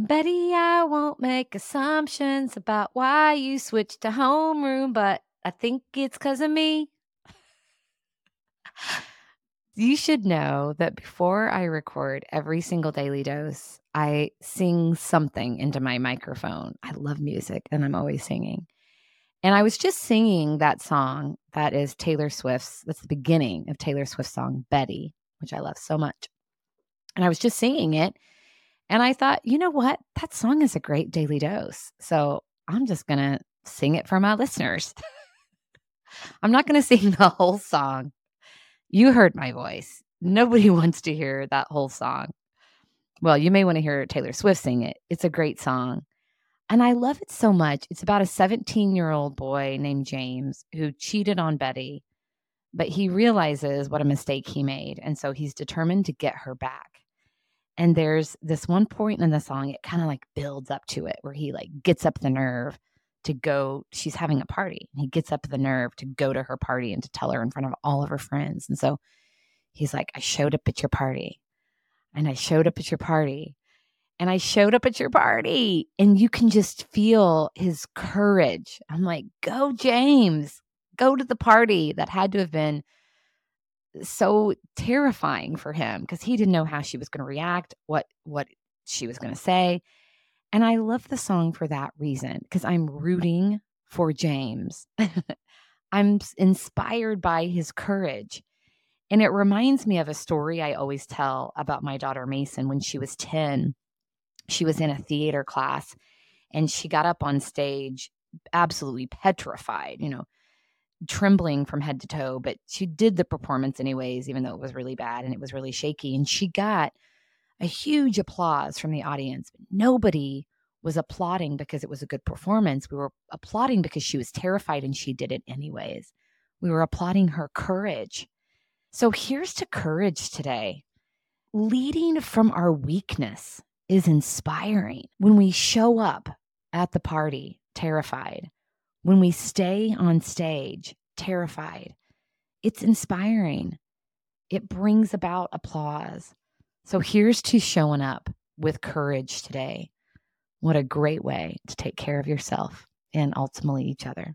Betty, I won't make assumptions about why you switched to homeroom, but I think it's because of me. you should know that before I record every single daily dose, I sing something into my microphone. I love music and I'm always singing. And I was just singing that song that is Taylor Swift's, that's the beginning of Taylor Swift's song, Betty, which I love so much. And I was just singing it. And I thought, you know what? That song is a great daily dose. So I'm just going to sing it for my listeners. I'm not going to sing the whole song. You heard my voice. Nobody wants to hear that whole song. Well, you may want to hear Taylor Swift sing it. It's a great song. And I love it so much. It's about a 17 year old boy named James who cheated on Betty, but he realizes what a mistake he made. And so he's determined to get her back. And there's this one point in the song, it kind of like builds up to it where he like gets up the nerve to go. She's having a party. And he gets up the nerve to go to her party and to tell her in front of all of her friends. And so he's like, I showed up at your party. And I showed up at your party and I showed up at your party and you can just feel his courage. I'm like, go, James, go to the party. That had to have been so terrifying for him because he didn't know how she was going to react, what, what she was going to say. And I love the song for that reason because I'm rooting for James. I'm inspired by his courage. And it reminds me of a story I always tell about my daughter Mason when she was 10 she was in a theater class and she got up on stage absolutely petrified, you know, trembling from head to toe, but she did the performance anyways, even though it was really bad and it was really shaky. And she got a huge applause from the audience. Nobody was applauding because it was a good performance. We were applauding because she was terrified and she did it anyways. We were applauding her courage. So here's to courage today leading from our weakness is inspiring. When we show up at the party terrified, when we stay on stage terrified, it's inspiring. It brings about applause. So here's to showing up with courage today. What a great way to take care of yourself and ultimately each other.